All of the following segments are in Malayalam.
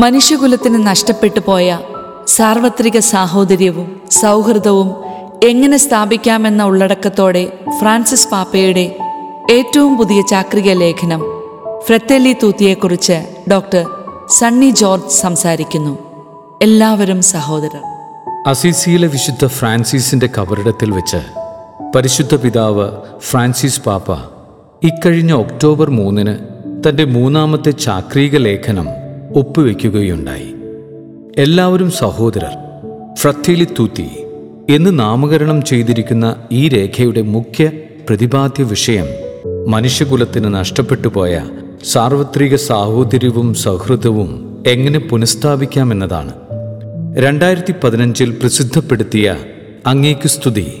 മനുഷ്യകുലത്തിന് നഷ്ടപ്പെട്ടു പോയ സാർവത്രിക സാഹോദര്യവും സൗഹൃദവും എങ്ങനെ സ്ഥാപിക്കാമെന്ന ഉള്ളടക്കത്തോടെ ഫ്രാൻസിസ് പാപ്പയുടെ ഏറ്റവും പുതിയ ചാക്രിക ലേഖനം ഫ്രത്തേലി തൂത്തിയെക്കുറിച്ച് ഡോക്ടർ സണ്ണി ജോർജ് സംസാരിക്കുന്നു. എല്ലാവരും സഹോദരർ. അസീസിയിലെ വിശുദ്ധ ഫ്രാൻസിസിന്റെ കബറിടത്തിൽ വെച്ച് പരിശുദ്ധ പിതാവ് ഫ്രാൻസിസ് പാപ്പ ഇക്കഴിഞ്ഞ ഒക്ടോബർ മൂന്നിന് തന്റെ മൂന്നാമത്തെ ചാക്രിക ലേഖനം ഒപ്പുവെക്കുകയുണ്ടായി. എല്ലാവരും സഹോദരർ ഫ്രത്തിലി തൂത്തി എന്ന് നാമകരണം ചെയ്തിരിക്കുന്ന ഈ രേഖയുടെ മുഖ്യ പ്രതിപാദ്യ വിഷയം മനുഷ്യകുലത്തിന് നഷ്ടപ്പെട്ടു പോയ സാർവത്രിക സാഹോദര്യവും സൗഹൃദവും എങ്ങനെ പുനഃസ്ഥാപിക്കാമെന്നതാണ്. രണ്ടായിരത്തി പതിനഞ്ചിൽ പ്രസിദ്ധപ്പെടുത്തിയ അങ്ങേക്ക് സ്തുതി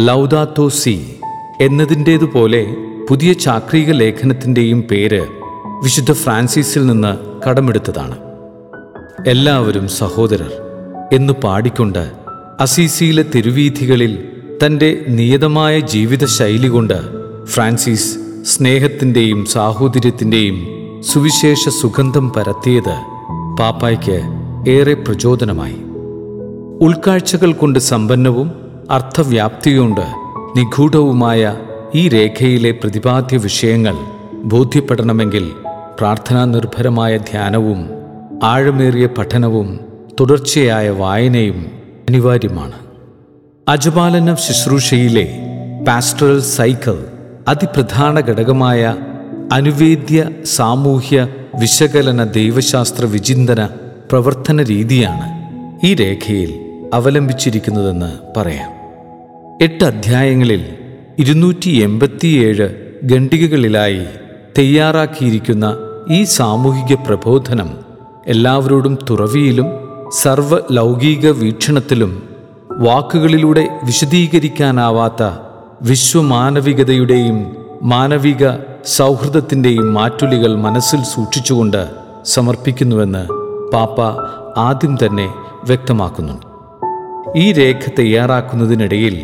ലൗദാത്തോ സി എന്നതിന്റേതുപോലെ പുതിയ ചാക്രിക ലേഖനത്തിന്റെയും പേര് വിശുദ്ധ ഫ്രാൻസിസിൽ നിന്ന് കടമെടുത്തതാണ്. എല്ലാവരും സഹോദരർ എന്ന് പാടിക്കൊണ്ട് അസീസിയിലെ തെരുവീഥികളിൽ തന്റെ നിയതമായ ജീവിത ശൈലി കൊണ്ട് ഫ്രാൻസിസ് സ്നേഹത്തിന്റെയും സാഹോദര്യത്തിന്റെയും സുവിശേഷ സുഗന്ധം പരത്തിയത് പാപ്പായ്ക്ക് ഏറെ പ്രചോദനമായി. ഉൾക്കാഴ്ചകൾ കൊണ്ട് സമ്പന്നവും അർത്ഥവ്യാപ്തിയുണ്ട് നിഗൂഢവുമായ ഈ രേഖയിലെ പ്രതിപാദ്യ വിഷയങ്ങൾ ബോധ്യപ്പെടണമെങ്കിൽ പ്രാർത്ഥനാ നിർഭരമായ ധ്യാനവും ആഴമേറിയ പഠനവും തുടർച്ചയായ വായനയും അനിവാര്യമാണ്. അജപാലന ശുശ്രൂഷയിലെ പാസ്റ്ററൽ സൈക്കിൾ അതിപ്രധാന ഘടകമായ അനുവേദ്യ സാമൂഹ്യ വിശകലന ദൈവശാസ്ത്ര വിചിന്തന പ്രവർത്തന രീതിയാണ് ഈ രേഖയിൽ അവലംബിച്ചിരിക്കുന്നതെന്ന് പറയാം. എട്ട് അധ്യായങ്ങളിൽ ഇരുന്നൂറ്റി എൺപത്തിയേഴ് ഖണ്ഡികകളിലായി തയ്യാറാക്കിയിരിക്കുന്ന ഈ സാമൂഹിക പ്രബോധനം എല്ലാവരോടും തുറവിയിലും സർവ ലൗകിക വീക്ഷണത്തിലും വാക്കുകളിലൂടെ വിശദീകരിക്കാനാവാത്ത വിശ്വമാനവികതയുടെയും മാനവിക സൗഹൃദത്തിന്റെയും മാറ്റുലികൾ മനസ്സിൽ സൂക്ഷിച്ചുകൊണ്ട് സമർപ്പിക്കുന്നുവെന്ന് പാപ്പ ആദ്യം തന്നെ വ്യക്തമാക്കുന്നു ഈ രേഖ തയ്യാറാക്കുന്നതിനിടയിൽ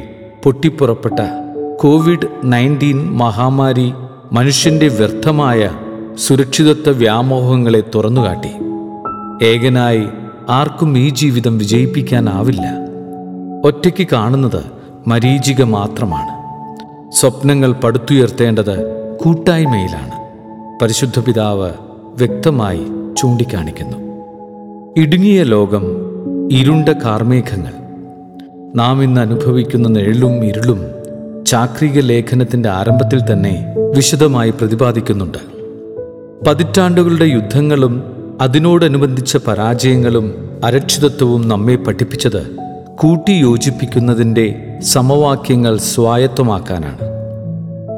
പൊട്ടിപ്പുറപ്പെട്ട കോവിഡ് നയന്റീൻ മഹാമാരി മനുഷ്യന്റെ വ്യർത്ഥമായ സുരക്ഷിതത്വ വ്യാമോഹങ്ങളെ തുറന്നുകാട്ടി. ഏകനായി ആർക്കും ഈ ജീവിതം വിജയിപ്പിക്കാനാവില്ല. ഒറ്റയ്ക്ക് കാണുന്നത് മരീചിക മാത്രമാണ്. സ്വപ്നങ്ങൾ പടുത്തുയർത്തേണ്ടത് കൂട്ടായ്മയിലാണ്. പരിശുദ്ധ പിതാവ് വ്യക്തമായി ചൂണ്ടിക്കാണിക്കുന്നു. ഇടുങ്ങിയ ലോകം ഇരുണ്ട കാർമേഘങ്ങൾ. നാം ഇന്ന് അനുഭവിക്കുന്ന നിഴലും ഇരുളും ചാക്രിക ലേഖനത്തിന്റെ ആരംഭത്തിൽ തന്നെ വിശദമായി പ്രതിപാദിക്കുന്നുണ്ട്. പതിറ്റാണ്ടുകളുടെ യുദ്ധങ്ങളും അതിനോടനുബന്ധിച്ച പരാജയങ്ങളും അരക്ഷിതത്വവും നമ്മെ പഠിപ്പിച്ചത് കൂട്ടിയോജിപ്പിക്കുന്നതിന്റെ സമവാക്യങ്ങൾ സ്വായത്തമാക്കാനാണ്.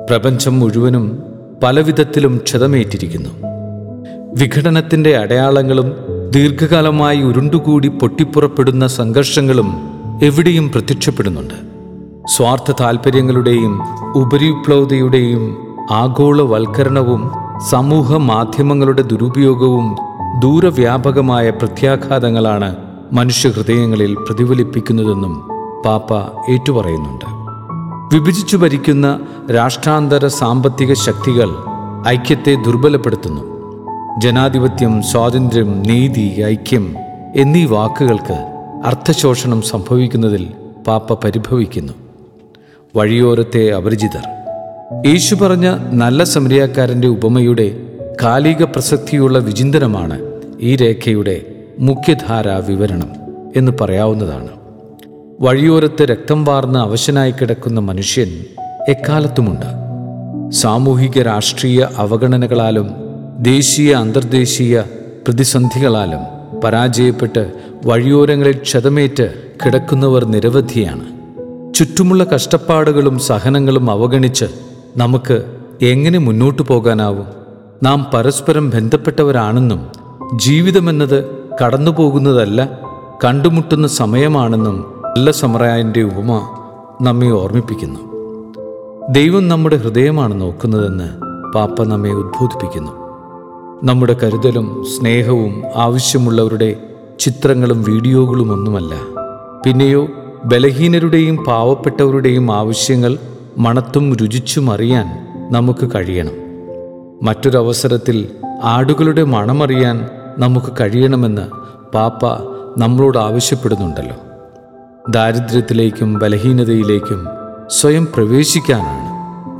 പ്രപഞ്ചം മുഴുവനും പലവിധത്തിലും ക്ഷതമേറ്റിരിക്കുന്നു. വിഘടനത്തിന്റെ അടയാളങ്ങളും ദീർഘകാലമായി ഉരുണ്ടുകൂടി പൊട്ടിപ്പുറപ്പെടുന്ന സംഘർഷങ്ങളും എവിടെയും പ്രത്യക്ഷപ്പെടുന്നുണ്ട്. സ്വാർത്ഥ താൽപ്പര്യങ്ങളുടെയും ഉപരിപ്ലവതയുടെയും ആഗോളവൽക്കരണവും സമൂഹ മാധ്യമങ്ങളുടെ ദുരുപയോഗവും ദൂരവ്യാപകമായ പ്രത്യാഘാതങ്ങളാണ് മനുഷ്യഹൃദയങ്ങളിൽ പ്രതിഫലിപ്പിക്കുന്നതെന്നും പാപ്പ ഏറ്റുപറയുന്നുണ്ട്. വിഭജിച്ചു ഭരിക്കുന്ന രാഷ്ട്രാന്തര സാമ്പത്തിക ശക്തികൾ ഐക്യത്തെ ദുർബലപ്പെടുത്തുന്നു. ജനാധിപത്യം സ്വാതന്ത്ര്യം നീതി ഐക്യം എന്നീ വാക്കുകൾക്ക് അർത്ഥശോഷണം സംഭവിക്കുന്നതിൽ പാപ്പ പരിഭവിക്കുന്നു. വഴിയോരത്തെ അപരിചിതർ യേശു പറഞ്ഞ നല്ല സമരിയാക്കാരന്റെ ഉപമയുടെ കാലിക പ്രസക്തിയുള്ള വിചിന്തനമാണ് ഈ രേഖയുടെ മുഖ്യധാരാ വിവരണം എന്ന് പറയാവുന്നതാണ്. വഴിയോരത്ത് രക്തം വാർന്ന് അവശനായി കിടക്കുന്ന മനുഷ്യൻ എക്കാലത്തുമുണ്ട്. സാമൂഹിക രാഷ്ട്രീയ അവഗണനകളാലും ദേശീയ അന്തർദേശീയ പ്രതിസന്ധികളാലും പരാജയപ്പെട്ട് വഴിയോരങ്ങളിൽ ക്ഷതമേറ്റ് കിടക്കുന്നവർ നിരവധിയാണ്. ചുറ്റുമുള്ള കഷ്ടപ്പാടുകളും സഹനങ്ങളും അവഗണിച്ച് നമുക്ക് എങ്ങനെ മുന്നോട്ടു പോകാനാവും? നാം പരസ്പരം ബന്ധപ്പെട്ടവരാണെന്നും ജീവിതമെന്നത് കടന്നുപോകുന്നതല്ല കണ്ടുമുട്ടുന്ന സമയമാണെന്നും നല്ല സമറായന്റെ ഉപമ നമ്മെ ഓർമ്മിപ്പിക്കുന്നു. ദൈവം നമ്മുടെ ഹൃദയമാണ് നോക്കുന്നതെന്ന് പാപ്പ നമ്മെ ഉദ്ബോധിപ്പിക്കുന്നു. നമ്മുടെ കരുതലും സ്നേഹവും ആവശ്യമുള്ളവരുടെ ചിത്രങ്ങളും വീഡിയോകളും ഒന്നുമല്ല. പിന്നെയോ ബലഹീനരുടെയും പാവപ്പെട്ടവരുടെയും ആവശ്യങ്ങൾ മണത്തും രുചിച്ചും അറിയാൻ നമുക്ക് കഴിയണം. മറ്റൊരവസരത്തിൽ ആടുകളുടെ മണമറിയാൻ നമുക്ക് കഴിയണമെന്ന് പാപ്പ നമ്മളോട് ആവശ്യപ്പെടുന്നുണ്ടല്ലോ. ദാരിദ്ര്യത്തിലേക്കും ബലഹീനതയിലേക്കും സ്വയം പ്രവേശിക്കാനാണ്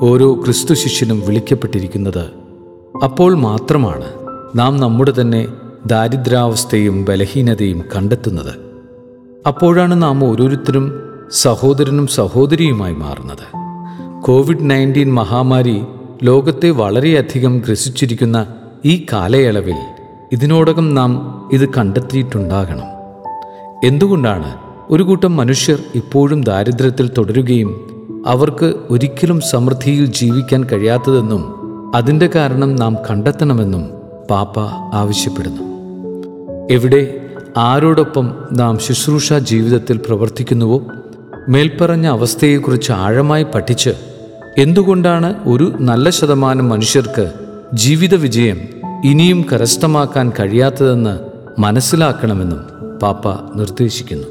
ഓരോ ക്രിസ്തു ശിഷ്യനും വിളിക്കപ്പെട്ടിരിക്കുന്നത്. അപ്പോൾ മാത്രമാണ് നാം നമ്മുടെ തന്നെ ദാരിദ്രാവസ്ഥയും ബലഹീനതയും കണ്ടെത്തുന്നത്. അപ്പോഴാണ് നാം ഓരോരുത്തരും സഹോദരനും സഹോദരിയുമായി മാറുന്നത്. കോവിഡ് നയന്റീൻ മഹാമാരി ലോകത്തെ വളരെയധികം ഗ്രസിച്ചിരിക്കുന്ന ഈ കാലയളവിൽ ഇതിനോടകം നാം ഇത് കണ്ടെത്തിയിട്ടുണ്ടാകണം. എന്തുകൊണ്ടാണ് ഒരു കൂട്ടം മനുഷ്യർ ഇപ്പോഴും ദാരിദ്ര്യത്തിൽ തുടരുകയും അവർക്ക് ഒരിക്കലും സമൃദ്ധിയിൽ ജീവിക്കാൻ കഴിയാത്തതെന്നും അതിന്റെ കാരണം നാം കണ്ടെത്തണമെന്നും പാപ്പ ആവശ്യപ്പെടുന്നു. എവിടെ ആരോടൊപ്പം നാം ശുശ്രൂഷ ജീവിതത്തിൽ പ്രവർത്തിക്കുന്നുവോ? മേൽപ്പറഞ്ഞ അവസ്ഥയെക്കുറിച്ച് ആഴമായി പഠിച്ച് എന്തുകൊണ്ടാണ് ഒരു നല്ല ശതമാനം മനുഷ്യർക്ക് ജീവിത വിജയം ഇനിയും കരസ്ഥമാക്കാൻ കഴിയാത്തതെന്ന് മനസ്സിലാക്കണമെന്നും പാപ്പ നിർദ്ദേശിക്കുന്നു.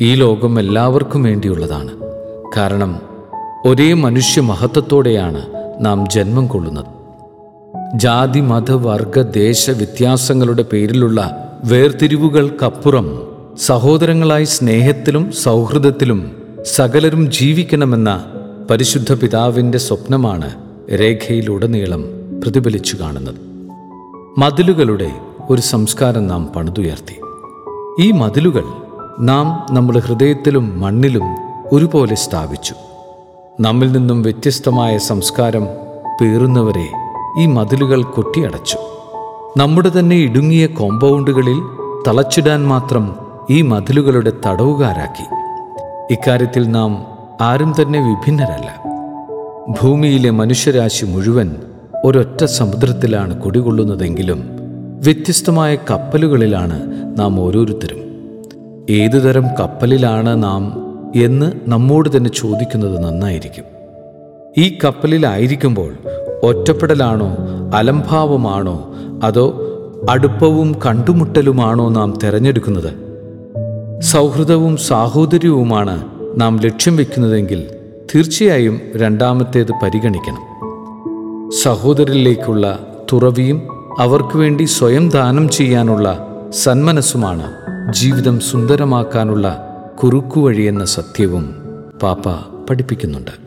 ഈ ലോകം എല്ലാവർക്കും വേണ്ടിയുള്ളതാണ്. കാരണം ഒരേ മനുഷ്യ മഹത്വത്തോടെയാണ് നാം ജന്മം കൊള്ളുന്നത്. ജാതി മത വർഗ ദേശ വ്യത്യാസങ്ങളുടെ പേരിലുള്ള വേർതിരിവുകൾക്കപ്പുറം സഹോദരങ്ങളായി സ്നേഹത്തിലും സൗഹൃദത്തിലും സകലരും ജീവിക്കണമെന്ന പരിശുദ്ധ പിതാവിന്റെ സ്വപ്നമാണ് രേഖയിലുടനീളം പ്രതിഫലിച്ചു കാണുന്നത്. മതിലുകളുടെ ഒരു സംസ്കാരം നാം പണിതുയർത്തി. ഈ മതിലുകൾ നാം നമ്മുടെ ഹൃദയത്തിലും മണ്ണിലും ഒരുപോലെ സ്ഥാപിച്ചു. നമ്മിൽ നിന്നും വ്യത്യസ്തമായ സംസ്കാരം പേറുന്നവരെ ഈ മതിലുകൾ കൊട്ടിയടച്ചു. നമ്മുടെ തന്നെ ഇടുങ്ങിയ കോമ്പൗണ്ടുകളിൽ തളച്ചിടാൻ മാത്രം ഈ മതിലുകളുടെ തടവുകാരാക്കി. ഇക്കാര്യത്തിൽ നാം ആരും തന്നെ വിഭിന്നരല്ല. ഭൂമിയിലെ മനുഷ്യരാശി മുഴുവൻ ഒരൊറ്റ സമുദ്രത്തിലാണ് കുടികൊള്ളുന്നതെങ്കിലും വ്യത്യസ്തമായ കപ്പലുകളിലാണ് നാം ഓരോരുത്തരും. ഏതുതരം കപ്പലിലാണ് നാം എന്ന് നമ്മോട് തന്നെ ചോദിക്കുന്നത് നന്നായിരിക്കും. ഈ കപ്പലിലായിരിക്കുമ്പോൾ ഒറ്റപ്പെടലാണോ അലംഭാവമാണോ അതോ അടുപ്പവും കണ്ടുമുട്ടലുമാണോ നാം തിരഞ്ഞെടുക്കുന്നത്? സൗഹൃദവും സാഹോദര്യവുമാണ് നാം ലക്ഷ്യം വെക്കുന്നതെങ്കിൽ തീർച്ചയായും രണ്ടാമത്തേത് പരിഗണിക്കണം. സഹോദരിലേക്കുള്ള തുറവിയും അവർക്ക് വേണ്ടി സ്വയം ദാനം ചെയ്യാനുള്ള സന്മനസ്സുമാണ് ജീവിതം സുന്ദരമാക്കാനുള്ള കുറുക്കുവഴിയെന്ന സത്യവും പാപ്പ പഠിപ്പിക്കുന്നുണ്ട്.